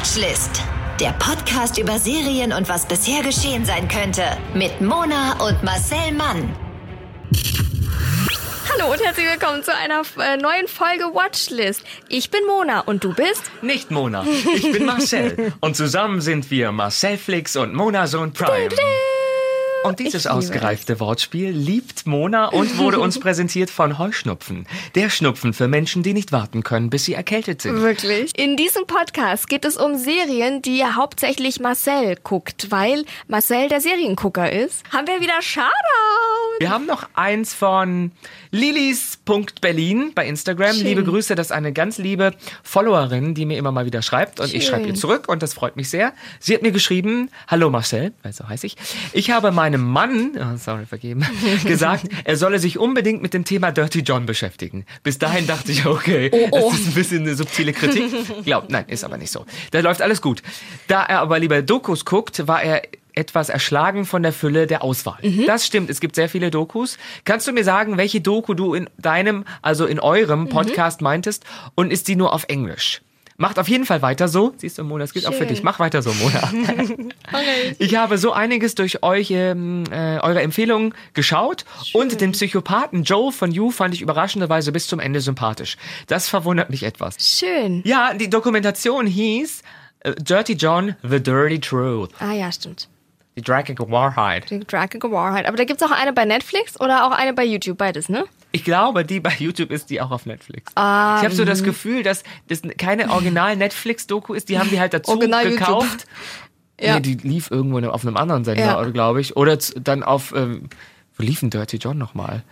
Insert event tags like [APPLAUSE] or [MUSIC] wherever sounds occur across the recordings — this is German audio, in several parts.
Watchlist. Der Podcast über Serien und was bisher geschehen sein könnte. Mit Mona und Marcel Mann. Hallo und herzlich willkommen zu einer äh, neuen Folge Watchlist. Ich bin Mona und du bist? Nicht Mona, ich bin Marcel. [LAUGHS] und zusammen sind wir Marcel Flix und Mona Sohn Prime. Und dieses ausgereifte Wortspiel liebt Mona und wurde uns [LAUGHS] präsentiert von Heuschnupfen. Der Schnupfen für Menschen, die nicht warten können, bis sie erkältet sind. Wirklich? In diesem Podcast geht es um Serien, die hauptsächlich Marcel guckt, weil Marcel der Seriengucker ist. Haben wir wieder Shoutout? Wir haben noch eins von lilis.berlin bei Instagram. Schön. Liebe Grüße, das ist eine ganz liebe Followerin, die mir immer mal wieder schreibt. Und ich Schön. schreibe ihr zurück und das freut mich sehr. Sie hat mir geschrieben, hallo Marcel, weil so heiße ich. Ich habe meinem Mann, oh, sorry, vergeben, [LAUGHS] gesagt, er solle sich unbedingt mit dem Thema Dirty John beschäftigen. Bis dahin dachte ich, okay, oh. das ist ein bisschen eine subtile Kritik. Glaub, nein, ist aber nicht so. Da läuft alles gut. Da er aber lieber Dokus guckt, war er etwas erschlagen von der Fülle der Auswahl. Das stimmt, es gibt sehr viele Dokus. Kannst du mir sagen, welche Doku du in deinem, also in eurem Podcast meintest und ist die nur auf Englisch? Macht auf jeden Fall weiter so. Siehst du, Mona, es geht auch für Schön. dich. Mach weiter so, Mona. [LAUGHS] Ich habe so einiges durch euch, ähm, äh, eure Empfehlungen geschaut und den Psychopathen Joe von You fand ich überraschenderweise bis zum Ende sympathisch. Das verwundert mich etwas. Schön. Ja, die Dokumentation hieß äh, Dirty John, The Dirty Truth. Ah ja, stimmt. Die dreckige Wahrheit. Die Dragon Warhead. Aber da gibt's auch eine bei Netflix oder auch eine bei YouTube, beides, ne? Ich glaube, die bei YouTube ist die auch auf Netflix. Ah, ich habe so das Gefühl, dass das keine original Netflix-Doku ist. Die haben die halt dazu Original YouTube. gekauft. [LAUGHS] Ja. Nee, die lief irgendwo auf einem anderen Sender, Ja. glaube ich. Oder dann auf, ähm, wo lief denn Dirty John nochmal?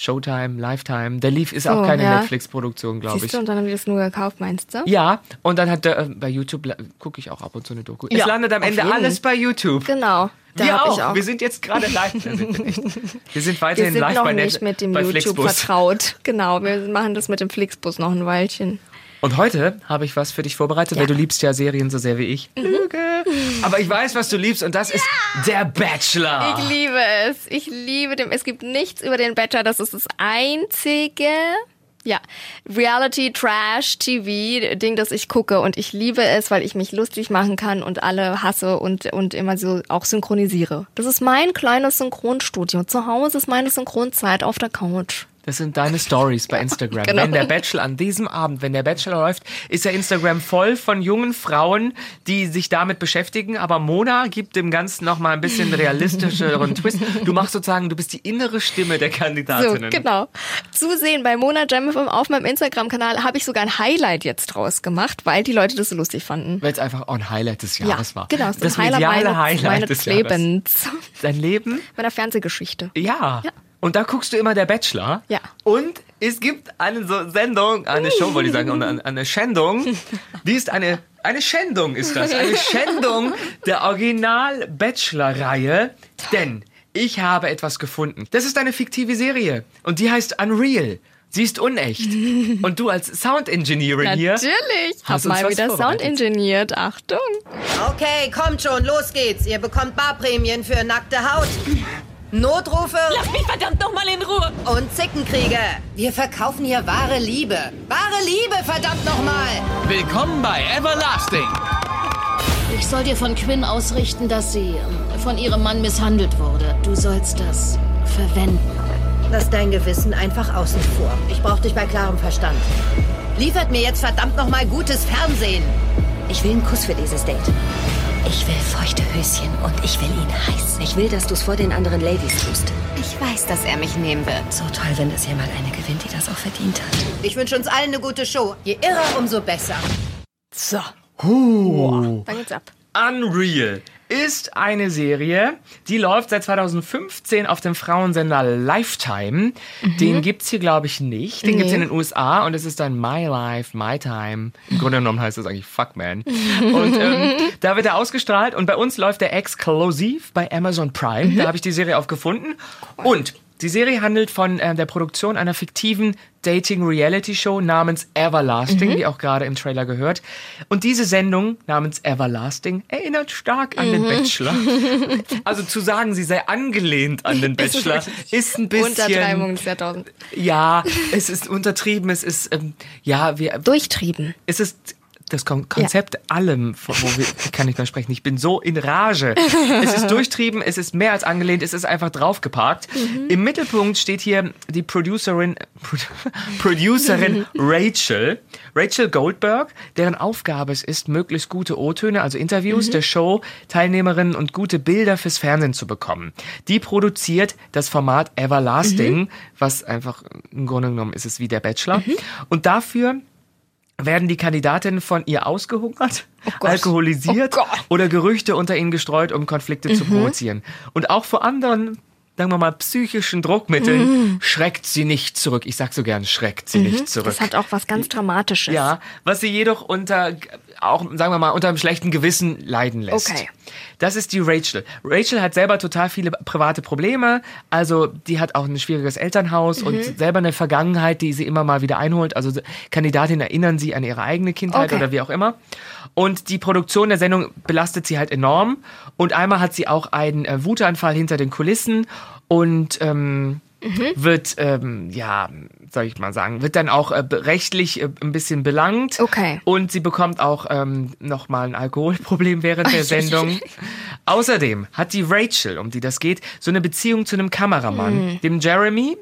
Showtime, Lifetime. Der lief, ist So, auch keine ja. Netflix-Produktion, glaube ich. du, und dann haben die das nur gekauft, meinst du? Ja, und dann hat der, äh, bei YouTube gucke ich auch ab und zu eine Doku. Ja, es landet am Ende jeden. alles bei YouTube. Genau. Da wir auch. auch. Wir sind jetzt gerade live. [LAUGHS] Ja, sind wir, nicht. wir sind Wir weiterhin sind live noch bei, Net- nicht mit dem YouTube Flixbus. vertraut. Genau, wir machen das mit dem Flixbus noch ein Weilchen. Und heute habe ich was für dich vorbereitet, Ja. Mhm. weil du liebst ja Serien so sehr wie ich. Lüge. Aber ich weiß, was du liebst und das ist Der Bachelor. Ich liebe es. Ich liebe den. Es gibt nichts über den Bachelor. Das ist das einzige, ja, Reality Trash TV Ding, das ich gucke. Und ich liebe es, weil ich mich lustig machen kann und alle hasse und, und immer so auch synchronisiere. Das ist mein kleines Synchronstudio. Zu Hause ist meine Synchronzeit auf der Couch. Das sind deine Stories bei [LAUGHS] Instagram. Genau. Wenn der Bachelor an diesem Abend, wenn der Bachelor läuft, ist ja Instagram voll von jungen Frauen, die sich damit beschäftigen. Aber Mona gibt dem Ganzen noch mal ein bisschen [LAUGHS] realistischeren Twist. Du machst sozusagen, du bist die innere Stimme der So, Kandidatinnen. genau. Zu sehen bei Mona Jam auf meinem Instagram-Kanal habe ich sogar ein Highlight jetzt draus gemacht, weil die Leute das so lustig fanden. Weil es einfach auch ein Highlight des Jahres war. genau. es ist Das ein Highlight mediale meines, Highlight meines des Jahres. Lebens. Dein Leben? Meiner Fernsehgeschichte. Ja. Und da guckst du immer der Bachelor. Ja. Und es gibt eine so Sendung, eine Show wollte ich sagen, und eine, eine Schändung. [LAUGHS] Die ist eine, eine Schändung ist das. Eine Schändung der Original-Bachelor-Reihe. Denn ich habe etwas gefunden. Das ist eine fiktive Serie. Und die heißt Unreal. Sie ist unecht. [LAUGHS] Und du als Sound-Engineerin hier. Natürlich. Hab mal wieder Sound engineert. Achtung. Okay, kommt schon, los geht's. Ihr bekommt Barprämien für nackte Haut. Notrufe Lass mich verdammt noch mal in Ruhe! und Zickenkriege. Wir verkaufen hier wahre Liebe. Wahre Liebe, verdammt nochmal. Willkommen bei Everlasting. Ich soll dir von Quinn ausrichten, dass sie ähm, von ihrem Mann misshandelt wurde. Du sollst das verwenden. Lass dein Gewissen einfach außen vor. Ich brauch dich bei klarem Verstand. Liefert mir jetzt verdammt nochmal gutes Fernsehen. Ich will einen Kuss für dieses Date. Ich will feuchte Höschen und ich will ihn heiß. Ich will, dass du es vor den anderen Ladies tust. Ich weiß, dass er mich nehmen wird. So toll, wenn es hier mal eine gewinnt, die das auch verdient hat. Ich wünsche uns allen eine gute Show. Je irrer, umso besser. So. Boah, dann geht's ab. Unreal ist eine Serie, die läuft seit 2015 auf dem Frauensender Lifetime. Den gibt's hier, glaube ich, nicht. Den gibt's in den USA und es ist dann My Life, My Time. Im Grunde genommen heißt das eigentlich Fuck Man. [LAUGHS] Und ähm, da wird er ausgestrahlt und bei uns läuft der exklusiv bei Amazon Prime. Da habe ich die Serie aufgefunden. Und die Serie handelt von äh, der Produktion einer fiktiven Dating-Reality-Show namens Everlasting, wie auch gerade im Trailer gehört. Und diese Sendung namens Everlasting erinnert stark an den Bachelor. [LAUGHS] Also zu sagen, sie sei angelehnt an den Ist Bachelor, wirklich? ist ein bisschen... Untertreibung des Jahrtausends. Ja, es ist untertrieben, es ist, ähm, ja, wir, Durchtrieben. es ist das Kon Konzept allem, von wo wir, [LAUGHS] ich kann nicht mehr sprechen, ich bin so in Rage. es ist durchtrieben, es ist mehr als angelehnt, es ist einfach draufgeparkt. Im Mittelpunkt steht hier die Producerin, [LAUGHS] Producerin [LAUGHS] Rachel, Rachel Goldberg, deren Aufgabe es ist, möglichst gute O-Töne, also Interviews der Show, Teilnehmerinnen und gute Bilder fürs Fernsehen zu bekommen. Die produziert das Format Everlasting, was einfach im Grunde genommen ist es wie der Bachelor. Und dafür werden die Kandidatinnen von ihr ausgehungert, alkoholisiert Oh Gott. Mhm. oder Gerüchte unter ihnen gestreut, um Konflikte zu provozieren. Und auch vor anderen, sagen wir mal, psychischen Druckmitteln schreckt sie nicht zurück. Ich sag so gern, schreckt sie nicht zurück. Mhm. Das hat auch was ganz Dramatisches. Ja, was sie jedoch unter, auch, sagen wir mal, unter einem schlechten Gewissen leiden lässt. Okay. Das ist die Rachel. Rachel hat selber total viele private Probleme. Also, die hat auch ein schwieriges Elternhaus Mhm. und selber eine Vergangenheit, die sie immer mal wieder einholt. Also, Kandidatinnen erinnern sie an ihre eigene Kindheit Okay. oder wie auch immer. Und die Produktion der Sendung belastet sie halt enorm. Und einmal hat sie auch einen äh, Wutanfall hinter den Kulissen und, ähm, Mhm. wird, ähm, ja, soll ich mal sagen, wird dann auch äh, rechtlich äh, ein bisschen belangt. Okay. Und sie bekommt auch ähm, nochmal ein Alkoholproblem während der [LAUGHS] Sendung. Außerdem hat die Rachel, um die das geht, so eine Beziehung zu einem Kameramann, Mhm. dem Jeremy.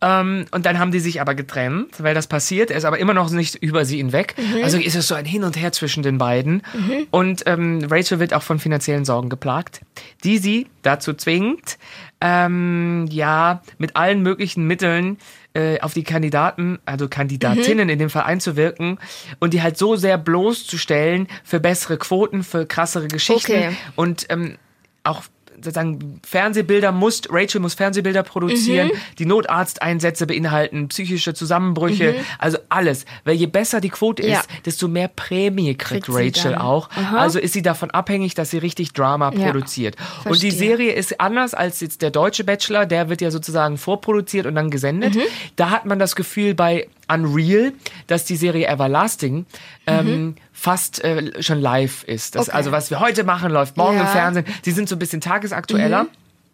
Ähm, und dann haben die sich aber getrennt, weil das passiert. Er ist aber immer noch nicht über sie hinweg. Mhm. Also ist es so ein Hin und Her zwischen den beiden. Und ähm, Rachel wird auch von finanziellen Sorgen geplagt, die sie dazu zwingt, ähm, ja, mit allen möglichen Mitteln äh, auf die Kandidaten, also Kandidatinnen Mhm. in dem Fall einzuwirken und die halt so sehr bloßzustellen für bessere Quoten, für krassere Geschichten Okay. und ähm, auch sozusagen Fernsehbilder muss, Rachel muss Fernsehbilder produzieren, Mhm. die Notarzteinsätze beinhalten, psychische Zusammenbrüche, also alles. Weil je besser die Quote Mhm. Ja. ist, desto mehr Prämie kriegt, Kriegt Rachel dann. auch. Also ist sie davon abhängig, dass sie richtig Drama Ja. produziert. Und die Verstehe. Serie ist anders als jetzt der deutsche Bachelor, der wird ja sozusagen vorproduziert und dann gesendet. Mhm. Da hat man das Gefühl bei Unreal, dass die Serie Everlasting ähm, fast äh, schon live ist. Das, Mhm. Okay. Also was wir heute machen, läuft morgen im Ja. Mhm. Fernsehen. Die sind so ein bisschen tagesaktueller.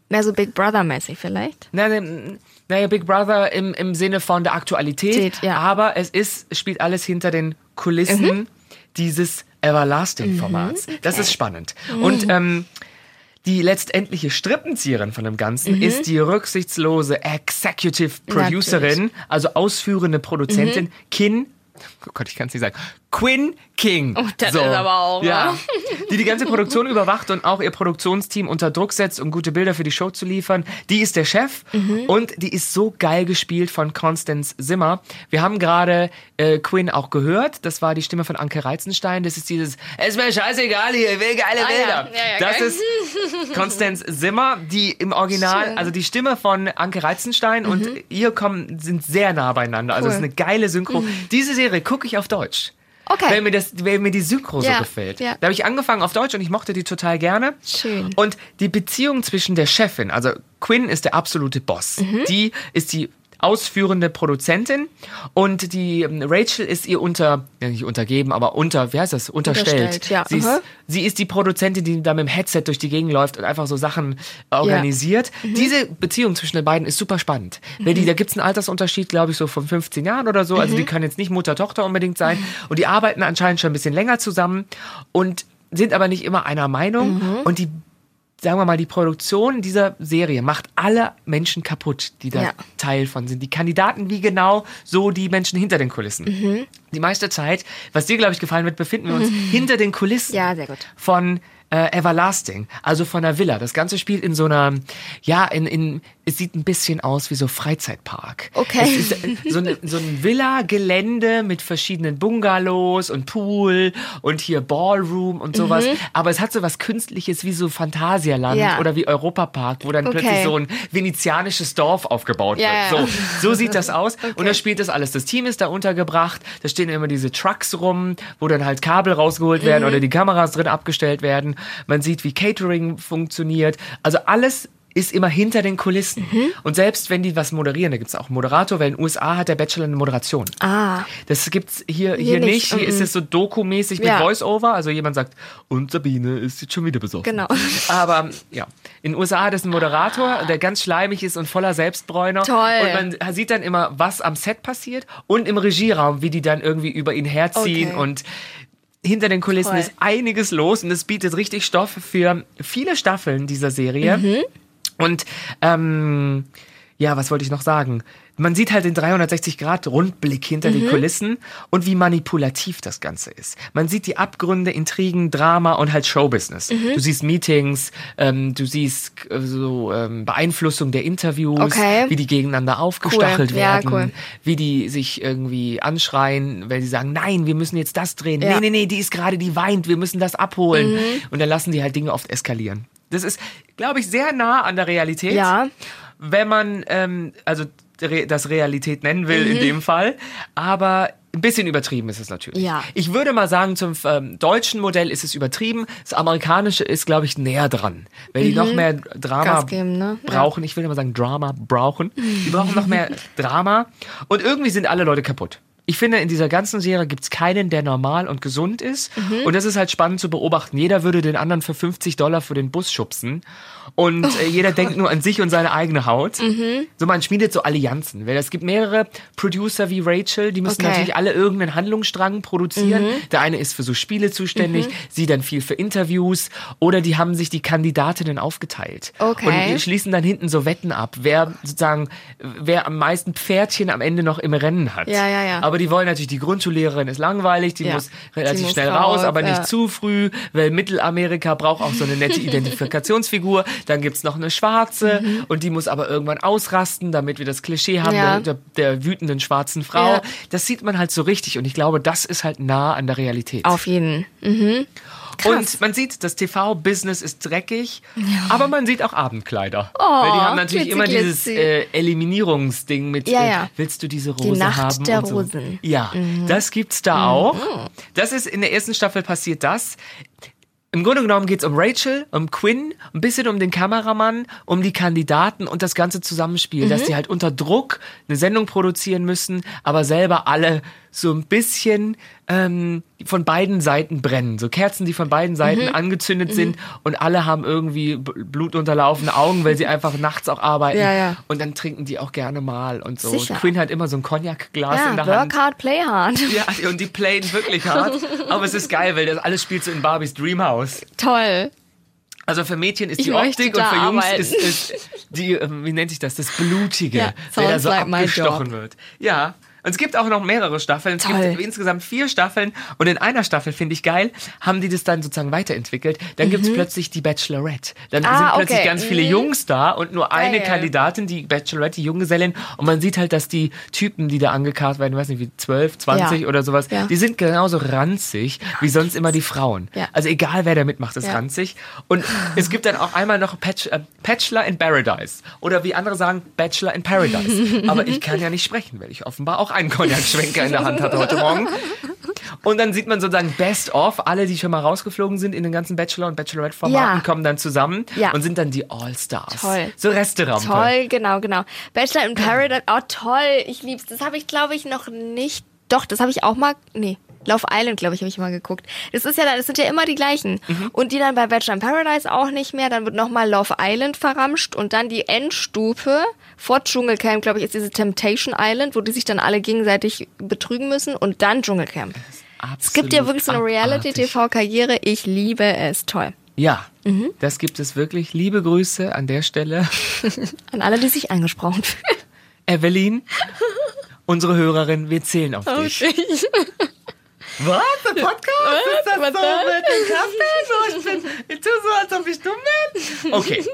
Mehr so Big Brother-mäßig vielleicht. Naja, naja, Big Brother im, im Sinne von der Aktualität, Tät, ja. aber es ist, spielt alles hinter den Kulissen dieses Everlasting-Formats. Das ist spannend. Und ähm, die letztendliche Strippenzieherin von dem Ganzen ist die rücksichtslose Executive Producerin, also ausführende Produzentin, Kin. Oh Gott, ich kann es nicht sagen. Quinn King. Oh, das ist aber auch, Ja. Die die ganze Produktion überwacht und auch ihr Produktionsteam unter Druck setzt, um gute Bilder für die Show zu liefern. Die ist der Chef Mhm. und die ist so geil gespielt von Constance Zimmer. Wir haben gerade äh, Quinn auch gehört. Das war die Stimme von Anke Reizenstein. Das ist dieses, es ist mir scheißegal hier, ich will geile Ah. Bilder. Ja, ja, das geil. ist Constance Zimmer, die im Original, also die Stimme von Anke Reizenstein und ihr kommen, sind sehr nah beieinander. Also es ist Mhm. Cool. Mhm. eine geile Synchro. Diese Serie gucke ich auf Deutsch. Okay. Weil mir, das, weil mir die Synchro so Ja, gefällt. ja. Da habe ich angefangen auf Deutsch und ich mochte die total gerne. Schön. Und die Beziehung zwischen der Chefin, also Quinn ist der absolute Boss. Mhm. Die ist die ausführende Produzentin und die ähm, Rachel ist ihr unter, ja nicht untergeben, aber unter, wie heißt das, unterstellt. Unterstellt, ja. Sie, ist, sie ist die Produzentin, die da mit dem Headset durch die Gegend läuft und einfach so Sachen organisiert. Mhm. Diese Beziehung zwischen den beiden ist super spannend. Die, da gibt es einen Altersunterschied, glaube ich, so von 15 Jahren oder so. Also Mhm. die können jetzt nicht Mutter-Tochter unbedingt sein. Und die arbeiten anscheinend schon ein bisschen länger zusammen und sind aber nicht immer einer Meinung. Mhm. Und die sagen wir mal, die Produktion dieser Serie macht alle Menschen kaputt, die da Ja. Teil von sind. Die Kandidaten wie genau so die Menschen hinter den Kulissen. Mhm. Die meiste Zeit, was dir, glaube ich, gefallen wird, befinden wir uns [LAUGHS] hinter den Kulissen Ja, sehr gut. von äh, Everlasting, also von der Villa. Das Ganze spielt in so einer, ja, in, in, es sieht ein bisschen aus wie so Freizeitpark. Okay. So, eine, so ein Villa-Gelände mit verschiedenen Bungalows und Pool und hier Ballroom und sowas. Aber es hat so was Künstliches wie so Phantasialand Mhm. Ja. oder wie Europapark, wo dann Okay. plötzlich so ein venezianisches Dorf aufgebaut Ja, wird. So, so sieht das aus. [LAUGHS] Und da spielt das alles. Das Team ist da untergebracht. Da stehen immer diese Trucks rum, wo dann halt Kabel rausgeholt werden Mhm. oder die Kameras drin abgestellt werden. Man sieht, wie Catering funktioniert. Also alles ist immer hinter den Kulissen. Mhm. Und selbst wenn die was moderieren, da gibt es auch einen Moderator, weil in den USA hat der Bachelor eine Moderation. Ah. Das gibt's hier, hier, nicht. nicht. Hier ist Mhm. es so dokumäßig mit Ja. Voice-Over. Also jemand sagt, und Sabine ist jetzt schon wieder besoffen. Genau. Aber ja, in den USA hat es einen Moderator, der ganz schleimig ist und voller Selbstbräuner. Toll. Und man sieht dann immer, was am Set passiert und im Regieraum, wie die dann irgendwie über ihn herziehen Okay. und hinter den Kulissen Toll. ist einiges los und es bietet richtig Stoff für viele Staffeln dieser Serie. Mhm. Und ähm, ja, was wollte ich noch sagen? Man sieht halt den 360-Grad-Rundblick hinter Mhm. die Kulissen und wie manipulativ das Ganze ist. Man sieht die Abgründe, Intrigen, Drama und halt Showbusiness. Mhm. Du siehst Meetings, ähm, du siehst äh, so ähm, Beeinflussung der Interviews, Okay. wie die gegeneinander aufgestachelt Cool. Ja, werden, cool. wie die sich irgendwie anschreien, weil sie sagen, nein, wir müssen jetzt das drehen. Ja. Mhm. Nee, nee, nee, die ist gerade, die weint, wir müssen das abholen. Und dann lassen die halt Dinge oft eskalieren. Das ist, glaube ich, sehr nah an der Realität. Ja. Wenn man, ähm, also das Realität nennen will Mhm. in dem Fall. Aber ein bisschen übertrieben ist es natürlich. Ja. Ich würde mal sagen, zum ähm, deutschen Modell ist es übertrieben. Das amerikanische ist, glaube ich, näher dran. Weil die noch mehr Drama Mhm. Geben, ne? Ja. brauchen. Ich will immer sagen, Drama brauchen. Die brauchen noch mehr [LAUGHS] Drama. Und irgendwie sind alle Leute kaputt. Ich finde, in dieser ganzen Serie gibt's keinen, der normal und gesund ist. Mhm. Und das ist halt spannend zu beobachten. Jeder würde den anderen für 50 Dollar für den Bus schubsen. Und äh, jeder denkt nur an sich und seine eigene Haut. Mhm. So, man schmiedet so Allianzen. Weil es gibt mehrere Producer wie Rachel, die müssen Okay. Mhm. natürlich alle irgendeinen Handlungsstrang produzieren. Der eine ist für so Spiele zuständig, sie dann viel für Interviews. Oder die haben sich die Kandidatinnen aufgeteilt. Okay. Und die schließen dann hinten so Wetten ab, wer sozusagen, wer am meisten Pferdchen am Ende noch im Rennen hat. Ja, ja, ja. Aber die wollen natürlich, die Grundschullehrerin ist langweilig, die Ja. muss relativ Die muss schnell raus, raus, aber nicht ja. zu früh, weil Mittelamerika braucht auch so eine nette [LAUGHS] Identifikationsfigur. Dann gibt's noch eine Schwarze und die muss aber irgendwann ausrasten, damit wir das Klischee haben Ja. der, der wütenden schwarzen Frau. Ja. Das sieht man halt so richtig und ich glaube, das ist halt nah an der Realität. Auf jeden. Und man sieht, das TV-Business ist dreckig, aber man sieht auch Abendkleider. Oh, Weil die haben natürlich immer dieses äh, Eliminierungsding mit, Ja, äh, ja. willst du diese Rose Nacht haben? der so. Rosen. Ja, das gibt's da auch. Das ist in der ersten Staffel passiert das. Im Grunde genommen geht's um Rachel, um Quinn, ein bisschen um den Kameramann, um die Kandidaten und das ganze Zusammenspiel, dass die halt unter Druck eine Sendung produzieren müssen, aber selber alle so ein bisschen ähm, von beiden Seiten brennen. So Kerzen, die von beiden Seiten angezündet sind und alle haben irgendwie blutunterlaufene Augen, weil sie [LAUGHS] einfach nachts auch arbeiten. Ja, ja. Und dann trinken die auch gerne mal und so. Sicher. Und Quinn hat immer so ein Cognac-Glas in Ja, der Hand. work hard, play hard. Ja, und die playen wirklich hart. [LAUGHS] Aber es ist geil, weil das alles spielt so in Barbies Dreamhouse. Toll. Also für Mädchen ist Ich die Optik und für Jungs arbeiten. ist, ist die, ähm, wie nennt sich das, das Blutige, Ja, wer da so like abgestochen wird. Ja. Und es gibt auch noch mehrere Staffeln. Es Toll. gibt insgesamt vier Staffeln. Und in einer Staffel, finde ich geil, haben die das dann sozusagen weiterentwickelt. Dann gibt's plötzlich die Bachelorette. Dann Mhm. Ah, sind plötzlich okay. ganz viele Mhm. Jungs da und nur eine Geil. Kandidatin, die Bachelorette, die Junggesellin. Und man sieht halt, dass die Typen, die da angekarrt werden, weiß nicht, wie 12, 20 Ja. oder sowas, Ja. die sind genauso ranzig wie sonst immer die Frauen. Ja. Also egal, wer da mitmacht, ist ranzig. Und es gibt dann auch einmal noch Patch, äh, Bachelor in Paradise. Oder wie andere sagen, Bachelor in Paradise. [LAUGHS] Aber ich kann ja nicht sprechen, weil ich offenbar auch einen Cognac-Schwenker in der Hand hatte heute Morgen. Und dann sieht man sozusagen Best of, alle, die schon mal rausgeflogen sind in den ganzen Bachelor- und Bachelorette-Formaten, Ja. kommen dann zusammen Ja. und sind dann die All-Stars. Toll. So Resterampe. Toll, genau, genau. Bachelor in Paradise, oh toll, ich lieb's. Das habe ich, glaube ich, noch nicht. Doch, das habe ich auch mal. Nee. Love Island, glaube ich, habe ich mal geguckt. Das ist ja, das sind ja immer die gleichen. Mhm. Und die dann bei Bachelor in Paradise auch nicht mehr. Dann wird nochmal Love Island verramscht und dann die Endstufe vor Dschungelcamp, glaube ich, ist diese Temptation Island, wo die sich dann alle gegenseitig betrügen müssen und dann Dschungelcamp. Es gibt ja wirklich so eine. Reality-TV-Karriere. Ich liebe es. Toll. Ja, Mhm. das gibt es wirklich. Liebe Grüße an der Stelle. [LAUGHS] An alle, die sich angesprochen fühlen. Evelyn, unsere Hörerin, wir zählen auf dich. Was? Der Podcast? Ist das Was so mit dem Kaffee? So, ich bin, ich tu so, als ob ich dumm bin. Okay.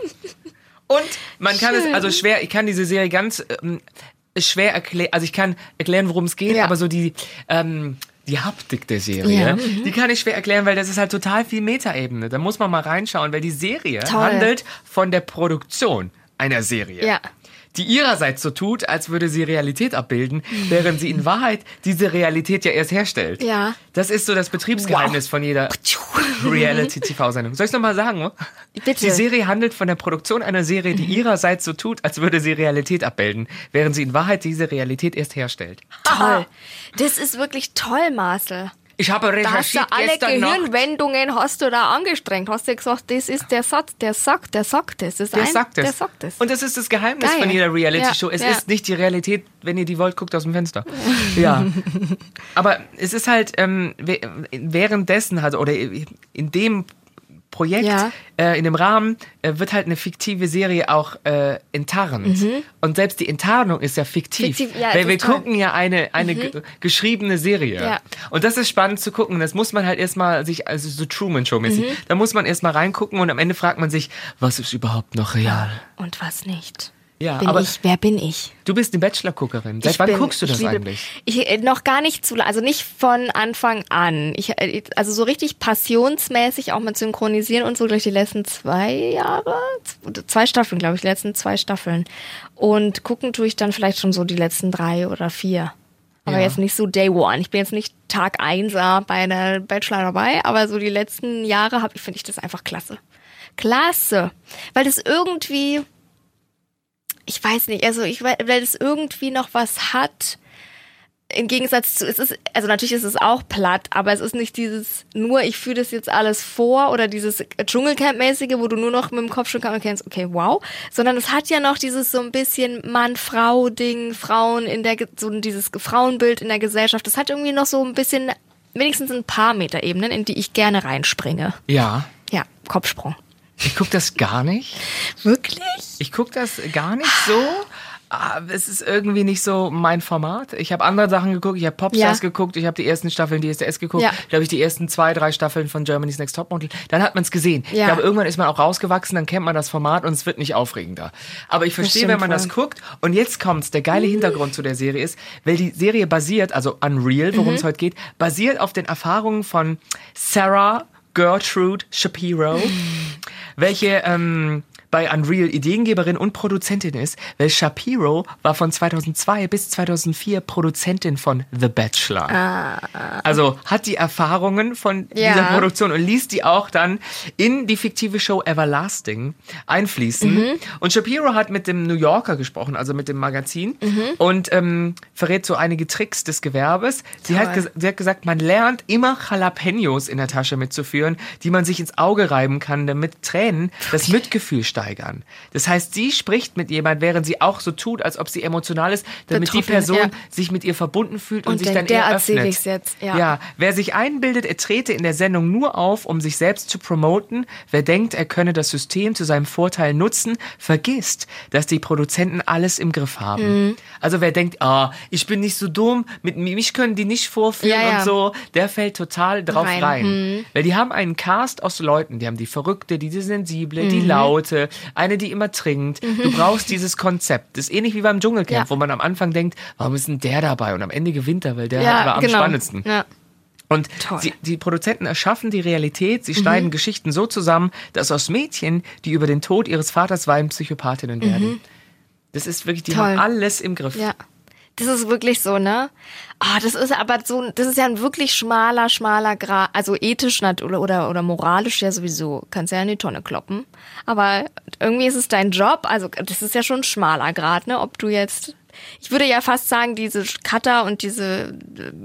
Und man kann es, also schwer, ich kann diese Serie ganz ähm, schwer erklären, also ich kann erklären, worum es geht, Ja. aber so die, ähm, die Haptik der Serie, Ja. die kann ich schwer erklären, weil das ist halt total viel Metaebene. Da muss man mal reinschauen, weil die Serie Toll. handelt von der Produktion einer Serie Ja. Die ihrerseits so tut, als würde sie Realität abbilden, während sie in Wahrheit diese Realität ja erst herstellt. Ja. Das ist so das Betriebsgeheimnis von jeder [LAUGHS] Reality-TV-Sendung. Soll ich nochmal sagen? Bitte. Die Serie handelt von der Produktion einer Serie, die ihrerseits so tut, als würde sie Realität abbilden, während sie in Wahrheit diese Realität erst herstellt. Toll. Das ist wirklich toll, Marcel. Ich habe Da hast du recherchiert alle gestern Nacht. Gehirnwendungen hast du da angestrengt. Hast du gesagt, das ist der Satz, der sagt, der sagt es. Das Der ein, sagt es. Der sagt es. Und das ist das Geheimnis Geil. von jeder Reality-Show. Ja, Es ja. ist nicht die Realität, wenn ihr die wollt, guckt aus dem Fenster. Ja. [LAUGHS] Aber es ist halt ähm, währenddessen, also, oder in dem Projekt, Ja. äh, in dem Rahmen, äh, wird halt eine fiktive Serie auch äh, enttarnt. Und selbst die Enttarnung ist ja fiktiv. Mhm. Fiktiv, ja, weil wir toll. Mhm. gucken ja eine, eine ge geschriebene Serie. Ja. Und das ist spannend zu gucken. Das muss man halt erstmal sich, also so Truman Show-mäßig, Mhm. da muss man erstmal reingucken und am Ende fragt man sich, was ist überhaupt noch real? Und was nicht? Ja, bin aber ich, wer bin ich? du bist eine Bachelor-Guckerin. Seit Ich wann bin- guckst du das liebe- eigentlich? Ich, äh, noch gar nicht zu, also nicht von Anfang an. Ich, äh, also so richtig passionsmäßig auch mit Synchronisieren und so durch die letzten zwei Jahre, zwei Staffeln, glaube ich, die letzten zwei Staffeln. Und gucken tue ich dann vielleicht schon so die letzten drei oder vier. Aber Ja. jetzt nicht so Day One. Ich bin jetzt nicht Tag 1 bei einer Bachelor dabei, aber so die letzten Jahre habe ich, finde ich das einfach klasse. Klasse. Weil das irgendwie, ich weiß nicht, also ich wei- weil es irgendwie noch was hat. Im Gegensatz zu, es ist, also natürlich ist es auch platt, aber es ist nicht dieses, nur ich führe das jetzt alles vor oder dieses Dschungelcamp-mäßige, wo du nur noch mit dem Kopf schon kennst, okay, wow, sondern es hat ja noch dieses so ein bisschen Mann-Frau-Ding, Frauen in der, so dieses Frauenbild in der Gesellschaft. Das hat irgendwie noch so ein bisschen, wenigstens ein paar Meterebenen, in die ich gerne reinspringe. Ja. Ja, Kopfsprung. Ich guck das gar nicht. Wirklich? Ich guck das gar nicht so. Ah, Es ist irgendwie nicht so mein Format. Ich habe andere Sachen geguckt. Ich habe Popstars Ja. geguckt. Ich habe die ersten Staffeln DSDS geguckt. Ja. Habe ich die ersten zwei, drei Staffeln von Germany's Next Topmodel. Dann hat man es gesehen. Ja. Ich glaube, irgendwann ist man auch rausgewachsen. Dann kennt man das Format und es wird nicht aufregender. Aber ich verstehe, wenn man das voll. guckt. Und jetzt kommt's. Der geile Hintergrund zu der Serie ist, weil die Serie basiert, also Unreal, worum Mhm. es heute geht, basiert auf den Erfahrungen von Sarah Gertrude Shapiro, welche ähm, bei Unreal Ideengeberin und Produzentin ist, weil Shapiro war von 2002 bis 2004 Produzentin von The Bachelor. Also hat die Erfahrungen von Ja. dieser Produktion und ließ die auch dann in die fiktive Show Everlasting einfließen. Und Shapiro hat mit dem New Yorker gesprochen, also mit dem Magazin, und ähm, verrät so einige Tricks des Gewerbes. Sie hat, sie hat gesagt, man lernt immer Jalapenos in der Tasche mitzuführen, die man sich ins Auge reiben kann, damit Tränen das Mitgefühl steigern. Das heißt, sie spricht mit jemand, während sie auch so tut, als ob sie emotional ist, damit die Betroffen, Person ja. sich mit ihr verbunden fühlt und, Und sich denkt, dann der eher erzähl öffnet. ich's jetzt, ja. ja, wer sich einbildet, er trete in der Sendung nur auf, um sich selbst zu promoten, wer denkt, er könne das System zu seinem Vorteil nutzen, vergisst, dass die Produzenten alles im Griff haben. Mhm. Also wer denkt, ah, ich bin nicht so dumm, mit mich können die nicht vorführen Ja, und so, der fällt total drauf rein. Rein. Weil die haben einen Cast aus Leuten, die haben die Verrückte, die, die Sensible, Mhm. die Laute, eine, die immer trinkt. Du brauchst dieses Konzept. Das ist ähnlich wie beim Dschungelcamp, Ja. wo man am Anfang denkt, warum ist denn der dabei? Und am Ende gewinnt er, weil der Ja, war am genau. spannendsten. Ja. Und. Mhm. sie, die Produzenten erschaffen die Realität, sie schneiden Geschichten so zusammen, dass aus Mädchen, die über den Tod ihres Vaters weinen, Psychopathinnen werden. Das ist wirklich, die Mhm. Toll. haben alles im Griff. Ja. Das ist wirklich so, ne? Ah, das ist aber so, das ist ja ein wirklich schmaler, schmaler Grad, also ethisch oder, oder, oder moralisch ja sowieso, kannst ja in die Tonne kloppen. Aber irgendwie ist es dein Job, also das ist ja schon ein schmaler Grad, ne? Ob du jetzt, ich würde ja fast sagen, diese Cutter und diese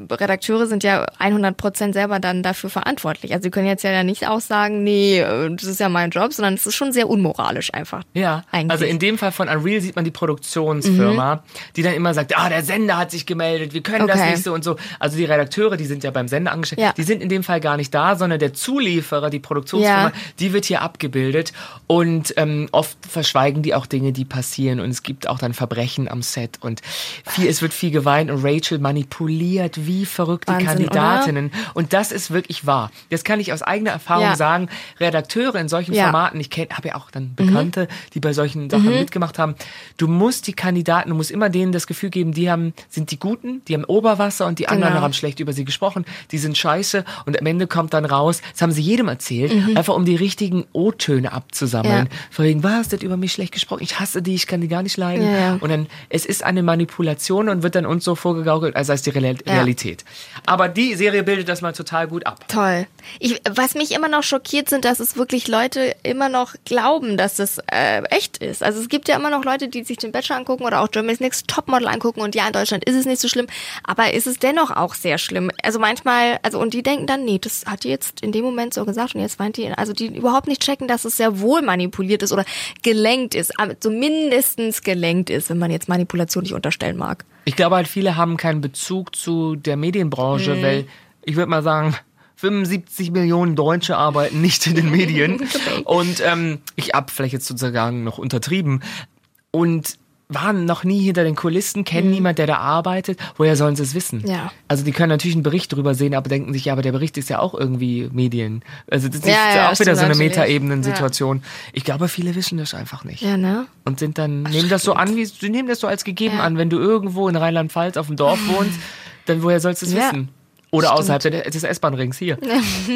äh, Redakteure sind ja 100% selber dann dafür verantwortlich. Also sie können jetzt ja nicht auch sagen, nee, äh, das ist ja mein Job, sondern es ist schon sehr unmoralisch einfach. Ja, Eigentlich. also in dem Fall von Unreal sieht man die Produktionsfirma, die dann immer sagt, ah, der Sender hat sich gemeldet, wir können das Okay. nicht so und so. Also die Redakteure, die sind ja beim Sender angestellt, Ja. die sind in dem Fall gar nicht da, sondern der Zulieferer, die Produktionsfirma, Ja. die wird hier abgebildet und ähm, oft verschweigen die auch Dinge, die passieren und es gibt auch dann Verbrechen am Set und viel, es wird viel geweint und Rachel manipuliert wie verrückt die Wahnsinn, Kandidatinnen und das ist wirklich wahr. Das kann ich aus eigener Erfahrung Ja. sagen. Redakteure in solchen Ja. Formaten, ich habe ja auch dann Bekannte, die bei solchen Sachen mitgemacht haben. Du musst die Kandidaten, du musst immer denen das Gefühl geben, die haben, sind die Guten, die haben Oberwasser und die anderen Genau. haben schlecht über sie gesprochen, die sind scheiße und am Ende kommt dann raus, das haben sie jedem erzählt, einfach um die richtigen O-Töne abzusammeln. Ja. Wegen, was, hat über mich schlecht gesprochen, ich hasse die, ich kann die gar nicht leiden. Ja. Und dann, es ist eine Manipulation und wird dann uns so vorgegaukelt, als sei es die Real Ja. Realität. Aber die Serie bildet das mal total gut ab. Toll. Ich, was mich immer noch schockiert sind, dass es wirklich Leute immer noch glauben, dass das äh, echt ist. Also es gibt ja immer noch Leute, die sich den Bachelor angucken oder auch Germany's Next Topmodel angucken und ja, in Deutschland ist es nicht so schlimm, aber ist es dennoch auch sehr schlimm. Also manchmal, also und die denken dann, nee, das hat die jetzt in dem Moment so gesagt und jetzt weint die, also die überhaupt nicht checken, dass es sehr wohl manipuliert ist oder gelenkt ist, zumindestens gelenkt ist, wenn man jetzt Manipulation nicht unterstellen mag. Ich glaube halt, viele haben keinen Bezug zu der Medienbranche, Mhm. weil ich würde mal sagen, 75 Millionen Deutsche arbeiten nicht in den [LAUGHS] Medien. und ähm, ich hab vielleicht jetzt sozusagen noch untertrieben. Und waren noch nie hinter den Kulissen, kennen niemand, der da arbeitet. Woher sollen sie es wissen? Mhm. Ja. Also die können natürlich einen Bericht drüber sehen, aber denken sich, ja, aber der Bericht ist ja auch irgendwie Medien. Also das ist Ja, ja, ja, auch wieder stimmt so eine. Metaebenen-Situation. Ich glaube, viele wissen das einfach nicht Ja, ne? und sind dann nehmen das so an, wie sie nehmen das so als gegeben an, wenn du irgendwo in Rheinland-Pfalz auf dem Dorf wohnst, dann woher sollst du es wissen? Oder außerhalb der- des S-Bahn-Rings hier.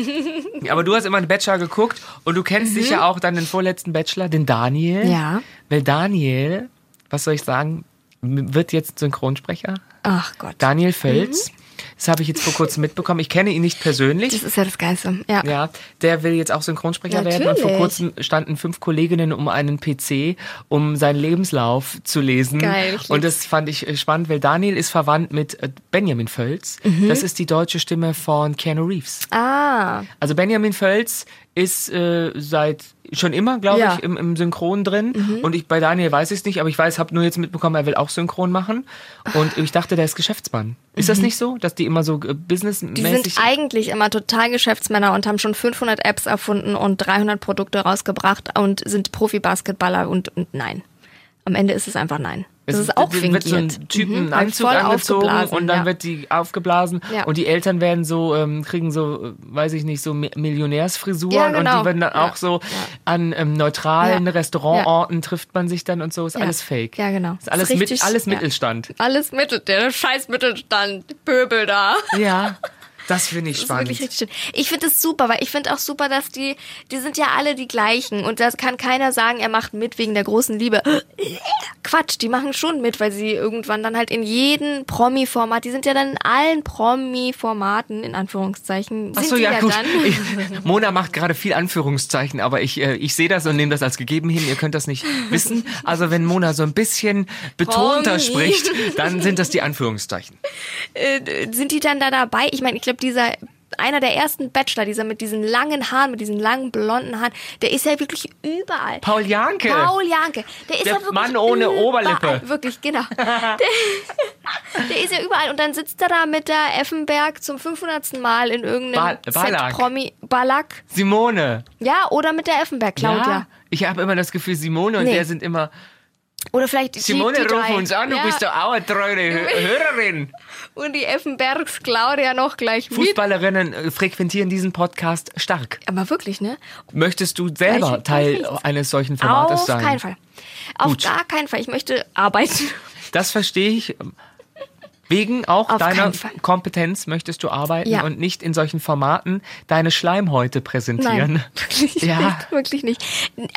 [LAUGHS] Aber du hast immer einen Bachelor geguckt und du kennst sicher auch dann den vorletzten Bachelor, den Daniel. Mhm. Ja. Weil Daniel, was soll ich sagen, wird jetzt Synchronsprecher. Ach Gott. Daniel Völz. Mhm. Das habe ich jetzt vor kurzem mitbekommen. Ich kenne ihn nicht persönlich. Das ist ja das Geilste. Ja. Ja, der will jetzt auch Synchronsprecher werden. Und vor Natürlich. kurzem standen fünf Kolleginnen um einen PC, um seinen Lebenslauf zu lesen. Geil, Und das fand ich äh, spannend, weil Daniel ist verwandt mit äh, Benjamin Völz. Mhm. Das ist die deutsche Stimme von Keanu Reeves. Ah, Also Benjamin Völz ist äh, seit schon immer, glaube Ja. Mhm. ich, im, im Synchron drin. Und ich bei Daniel weiß ich es nicht, aber ich weiß, habe nur jetzt mitbekommen, er will auch Synchron machen. Und ich dachte, der ist Geschäftsmann. Ist das nicht so, dass die immer so äh, Mhm. die businessmäßig sind eigentlich immer total Geschäftsmänner und haben schon 500 Apps erfunden und 300 Produkte rausgebracht und sind Profi-Basketballer und, und nein. Am Ende ist es einfach nein. Das Es ist auch fingiert. wird so ein Typen Mhm, Anzug angezogen und dann ja. wird die aufgeblasen Ja. und die Eltern werden so ähm, kriegen so äh, weiß ich nicht so Mi- Millionärsfrisuren Ja, und genau. die werden dann auch so an ähm, neutralen. Restaurantorten trifft man sich dann und so ist alles Fake Ja, genau. ist alles Ist mit, richtig- alles ja. Mittelstand Alles Mittel, der scheiß Mittelstand, Pöbel da. ja [LAUGHS] das finde ich Das ist spannend wirklich richtig schön. Ich finde es super, weil ich finde auch super, dass die, die sind ja alle die gleichen und da kann keiner sagen, er macht mit wegen der großen Liebe. [LAUGHS] Quatsch, die machen schon mit, weil sie irgendwann dann halt in jedem Promi-Format, die sind ja dann in allen Promi-Formaten, in Anführungszeichen, Ach sind so, die ja, gut. Ich, Mona macht gerade viel Anführungszeichen, aber ich, äh, ich sehe das und nehme das als gegeben hin. Ihr könnt das nicht wissen. Also wenn Mona so ein bisschen betonter Promi. spricht, dann sind das die Anführungszeichen. äh, sind die dann da dabei? Ich meine, ich glaube, dieser einer der ersten Bachelor, dieser mit diesen langen Haaren, mit diesen langen blonden Haaren, der ist ja wirklich überall. Paul Janke. Paul Janke. Der ist Der ja wirklich Mann ohne überall. Oberlippe. Wirklich, genau. [LAUGHS] Der, der ist ja überall. Und dann sitzt er da mit der Effenberg zum 500. Mal in irgendeinem Ba- Ballack. Z-Promi. Ballack. Simone. Ja, oder mit der Effenberg, Claudia. Ja, ich habe immer das Gefühl, Simone und Nee. der sind immer. Oder vielleicht die- Simone, die ruf drei. uns an, du ja. bist doch auch eine treue Hö- Hörerin. Und die Effenbergs Claudia noch gleich mit. Fußballerinnen äh, frequentieren diesen Podcast stark. Aber wirklich, ne? Möchtest du selber Gleich- Teil eines solchen Formates Auf sein? keinen Fall. Auf Gut. gar keinen Fall. Ich möchte arbeiten. Das verstehe ich. Wegen auch Auf deiner. Kompetenz möchtest du arbeiten Ja. und nicht in solchen Formaten deine Schleimhäute präsentieren. Nein, [LAUGHS] wirklich Ja. nicht, wirklich nicht.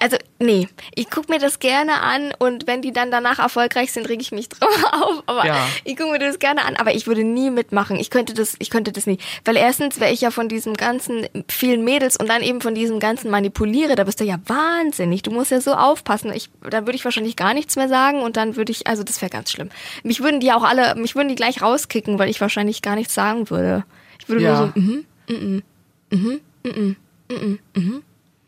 Also, nee, ich gucke mir das gerne an und wenn die dann danach erfolgreich sind, reg ich mich [LAUGHS] drauf auf. Aber Ja. ich gucke mir das gerne an, aber ich würde nie mitmachen. Ich könnte das, ich könnte das nie. Weil erstens wäre ich ja von diesem ganzen vielen Mädels und dann eben von diesem ganzen Manipuliere, da bist du ja wahnsinnig. Du musst ja so aufpassen. Ich, da würde ich wahrscheinlich gar nichts mehr sagen und dann würde ich, also das wäre ganz schlimm. Mich würden die auch alle, mich würden die gleich rauskicken, weil ich wahrscheinlich gar nichts sagen würde. Ich würde Ja. nur so, mhm.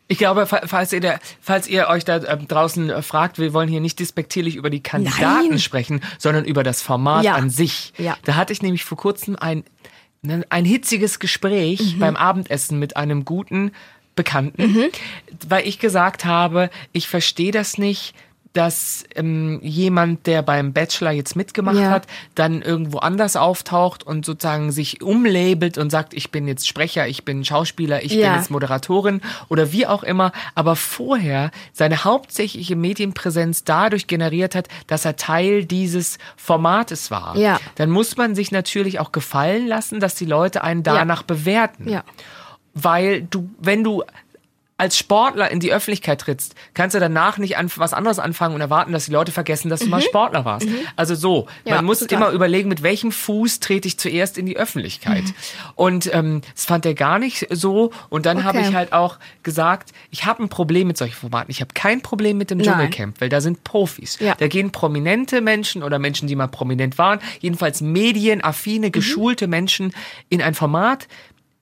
Ich glaube, fa- falls ihr, der, falls ihr euch da ähm, draußen äh, fragt, wir wollen hier nicht despektierlich über die Kandidaten Nein. sprechen, sondern über das Format Ja. an sich. Ja. Da hatte ich nämlich vor kurzem ein, ne, ein hitziges Gespräch Mhm. beim Abendessen mit einem guten Bekannten, Mhm. weil ich gesagt habe, ich verstehe das nicht, dass ähm, jemand, der beim Bachelor jetzt mitgemacht Ja. hat, dann irgendwo anders auftaucht und sozusagen sich umlabelt und sagt, ich bin jetzt Sprecher, ich bin Schauspieler, ich Ja. bin jetzt Moderatorin oder wie auch immer, aber vorher seine hauptsächliche Medienpräsenz dadurch generiert hat, dass er Teil dieses Formates war. Ja. Dann muss man sich natürlich auch gefallen lassen, dass die Leute einen danach bewerten. Ja. Weil du, wenn du als Sportler in die Öffentlichkeit trittst, kannst du danach nicht an, was anderes anfangen und erwarten, dass die Leute vergessen, dass du mal Sportler warst. Also so, Mhm. Ja, man muss total. immer überlegen, mit welchem Fuß trete ich zuerst in die Öffentlichkeit. Und ähm, das fand er gar nicht so. Und dann habe Okay. ich halt auch gesagt, ich habe ein Problem mit solchen Formaten. Ich habe kein Problem mit dem Nein. Dschungelcamp, weil da sind Profis. Ja. Da gehen prominente Menschen oder Menschen, die mal prominent waren, jedenfalls Mhm. medienaffine, geschulte Menschen in ein Format,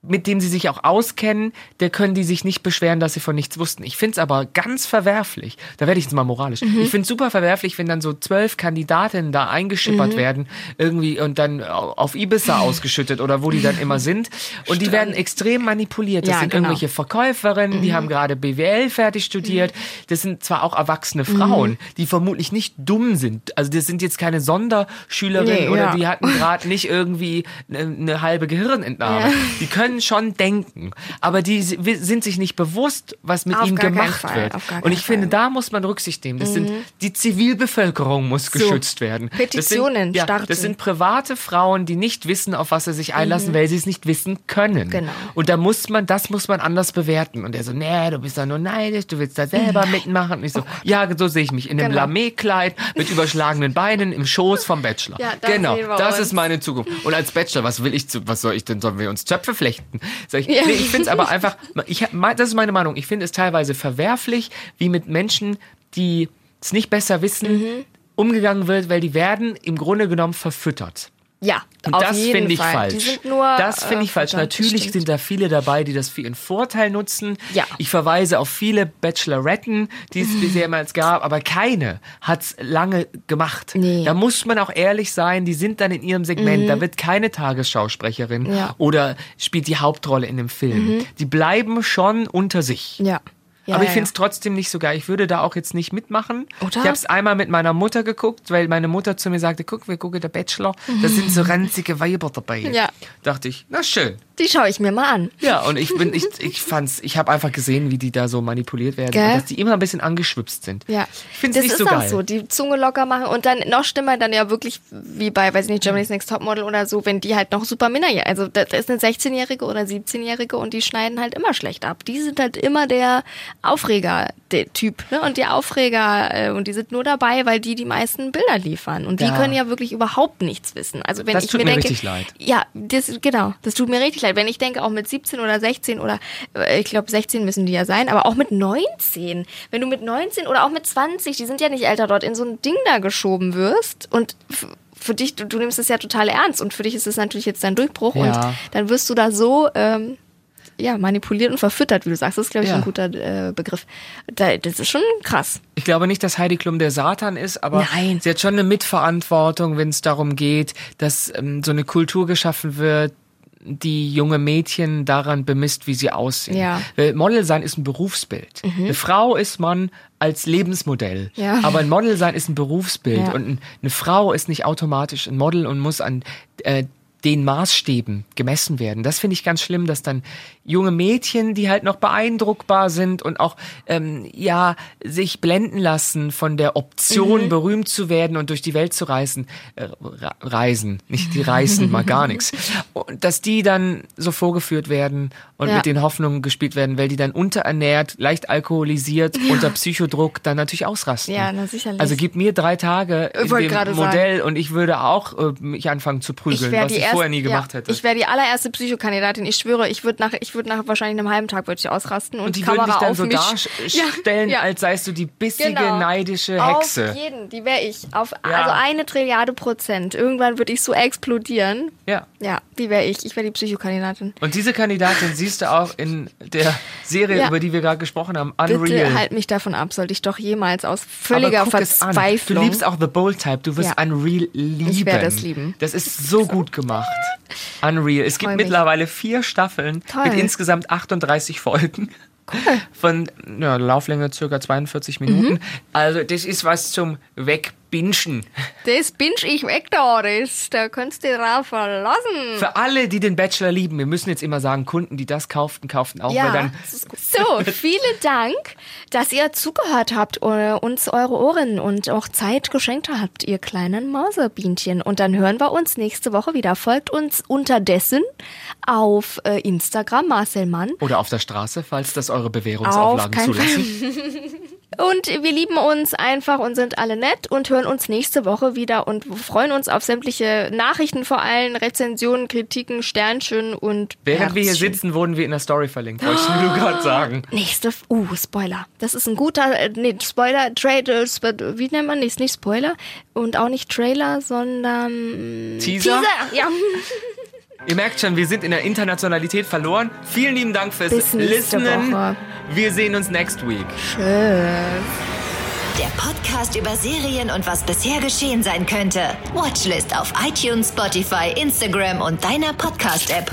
mit dem sie sich auch auskennen, der können die sich nicht beschweren, dass sie von nichts wussten. Ich finde es aber ganz verwerflich, da werde ich jetzt mal moralisch, Mhm. ich finde es super verwerflich, wenn dann so zwölf Kandidatinnen da eingeschippert Mhm. werden, irgendwie und dann auf Ibiza [LAUGHS] ausgeschüttet oder wo die dann immer sind. Und die werden extrem manipuliert. Das Ja, sind genau. irgendwelche Verkäuferinnen, die haben gerade BWL fertig studiert. Das sind zwar auch erwachsene Frauen, die vermutlich nicht dumm sind. Also das sind jetzt keine Sonderschülerinnen Nee, oder ja. die hatten gerade nicht irgendwie eine, eine halbe Gehirnentnahme. Ja. Die können schon denken, aber die sind sich nicht bewusst, was mit Auf ihnen gemacht wird. Und ich finde, Fall. Mhm. da muss man Rücksicht nehmen. Das sind die Zivilbevölkerung muss geschützt werden. Petitionen das sind, ja, starten. Das sind private Frauen, die nicht wissen, auf was sie sich einlassen, weil sie es nicht wissen können. Mhm. Genau. Und da muss man, das muss man anders bewerten. Und er so, nee, du bist da nur neidisch, du willst da selber mitmachen. Und ich so, ja, so sehe ich mich. In einem Genau. Lamé-Kleid mit überschlagenen Beinen im Schoß vom Bachelor. Ja, genau, sehen wir das uns. ist meine Zukunft. Und als Bachelor, was will ich zu, was soll ich denn, sollen wir uns Zöpfe flechten? Sag ich, Ja. nee, ich finde es aber einfach, ich, das ist meine Meinung, ich finde es teilweise verwerflich, wie mit Menschen, die es nicht besser wissen, Mhm. umgegangen wird, weil die werden im Grunde genommen verfüttert. Ja, Und auf das finde ich Fall. falsch. Die sind nur, das finde äh, ich falsch. verdammt, Natürlich stimmt. sind da viele dabei, die das für ihren Vorteil nutzen. Ja. Ich verweise auf viele Bacheloretten, die es bisher [LAUGHS] jemals gab, aber keine hat's lange gemacht. Nee. Mhm. Da muss man auch ehrlich sein, die sind dann in ihrem Segment. Da wird keine Tagesschausprecherin Ja. Mhm. oder spielt die Hauptrolle in dem Film. Die bleiben schon unter sich. Ja. Ja, aber ich ja, finde es trotzdem nicht so geil. Ich würde da auch jetzt nicht mitmachen. Oder? Ich habe es einmal mit meiner Mutter geguckt, weil meine Mutter zu mir sagte, guck, wir gucken der Bachelor. Da sind so ranzige Weiber dabei. Ja. Dachte ich, na schön. Die schaue ich mir mal an. Ja, und ich bin, ich, ich fand's, ich habe einfach gesehen, wie die da so manipuliert werden Gell? und dass die immer ein bisschen angeschwipst sind. Ja, Ich finde das es nicht ist so auch geil. so, die Zunge locker machen und dann noch schlimmer dann ja wirklich wie bei, weiß ich nicht, Germany's Next Topmodel oder so, wenn die halt noch super Minderjährige, also da, ist eine 16-Jährige oder 17-Jährige und die schneiden halt immer schlecht ab. Die sind halt immer der Aufreger, der Typ, ne? Und die Aufreger äh, und die sind nur dabei, weil die die meisten Bilder liefern und die Ja. können ja wirklich überhaupt nichts wissen. Also wenn Das ich tut mir mir denke, richtig leid. ja, das genau, das tut mir richtig leid. Wenn ich denke, auch mit 17 oder 16 oder äh, ich glaube 16 müssen die ja sein, aber auch mit 19, wenn du mit 19 oder auch mit 20, die sind ja nicht älter dort, in so ein Ding da geschoben wirst und für dich, du, du nimmst es ja total ernst und für dich ist es natürlich jetzt dein Durchbruch Ja. und dann wirst du da so ähm, ja, manipuliert und verfüttert, wie du sagst. Das ist, glaube ich, Ja. ein guter äh, Begriff. Da, das ist schon krass. Ich glaube nicht, dass Heidi Klum der Satan ist, aber Nein. sie hat schon eine Mitverantwortung, wenn es darum geht, dass ähm, so eine Kultur geschaffen wird, die junge Mädchen daran bemisst, wie sie aussehen. Ja. Weil Model sein ist ein Berufsbild. Eine Frau ist man als Lebensmodell. Ja. Aber ein Model sein ist ein Berufsbild. Ja. Und ein- eine Frau ist nicht automatisch ein Model und muss an äh, den Maßstäben gemessen werden. Das finde ich ganz schlimm, dass dann junge Mädchen, die halt noch beeindruckbar sind und auch ähm, ja sich blenden lassen von der Option, berühmt zu werden und durch die Welt zu reisen, äh, re- reisen, nicht die reisen, mal gar nichts, und dass die dann so vorgeführt werden und Ja. mit den Hoffnungen gespielt werden, weil die dann unterernährt, leicht alkoholisiert, unter Psychodruck dann natürlich ausrasten. Ja, na sicherlich. Also gib mir drei Tage Ich in dem Modell und ich würde auch äh, mich anfangen zu prügeln, wär was ich vorher nie gemacht ja, hätte. Ich wäre die allererste Psychokandidatin. Ich schwöre, ich würde nach, ich würde nach wahrscheinlich einem halben Tag würde ich ausrasten und, und die Kamera würden dich dann auf so mich. darstellen, [LAUGHS] Ja, ja. als seist du die bissige, Genau. neidische Hexe. Auf jeden, die wäre ich. Auf Ja. also eine Trilliarde Prozent. Irgendwann würde ich so explodieren. Ja. Ja, die wäre ich. Ich wäre die Psychokandidatin. Und diese Kandidatin siehst du auch in der Serie, über die wir gerade gesprochen haben, Unreal. Bitte halt mich davon ab, sollte ich doch jemals aus völliger Aber guck es an. Verzweiflung. Du liebst auch The Bold Type. Du wirst. Unreal lieben. Ich werde es lieben. Das ist so gut gemacht. [LAUGHS] Unreal. Es gibt mich. mittlerweile vier Staffeln Toll. mit insgesamt 38 Folgen. Von ja, Lauflänge circa 42 Minuten. Mhm. Also das ist was zum bingen. Das binge ich weg da, das, da kannst du drauf verlassen. Für alle, die den Bachelor lieben, wir müssen jetzt immer sagen, Kunden, die das kauften, kauften auch, weil dann So, vielen Dank, dass ihr zugehört habt, äh, uns eure Ohren und auch Zeit geschenkt habt, ihr kleinen Mauserbienchen. Und dann hören wir uns nächste Woche wieder. Folgt uns unterdessen auf äh, Instagram, Marcel Mann. oder auf der Straße, falls das eure Bewährungsauflagen keinen zulassen. [LAUGHS] Und wir lieben uns einfach und sind alle nett und hören uns nächste Woche wieder und freuen uns auf sämtliche Nachrichten vor allem, Rezensionen, Kritiken, Sternchen und Während wir hier Herzchen. sitzen, wurden wir in der Story verlinkt. Wollte ich nur gerade [GASPS] sagen. Nächste, uh, Spoiler. Das ist ein guter, äh, nee, Spoiler, Trailer, wie nennt man das? Nicht Spoiler und auch nicht Trailer, sondern Teaser? Teaser, ja. [LAUGHS] Ihr merkt schon, wir sind in der Internationalität verloren. Vielen lieben Dank fürs Bis Listenen. Woche. Wir sehen uns next week. Der Podcast über Serien und was bisher geschehen sein könnte. Watchlist auf iTunes, Spotify, Instagram und deiner Podcast-App.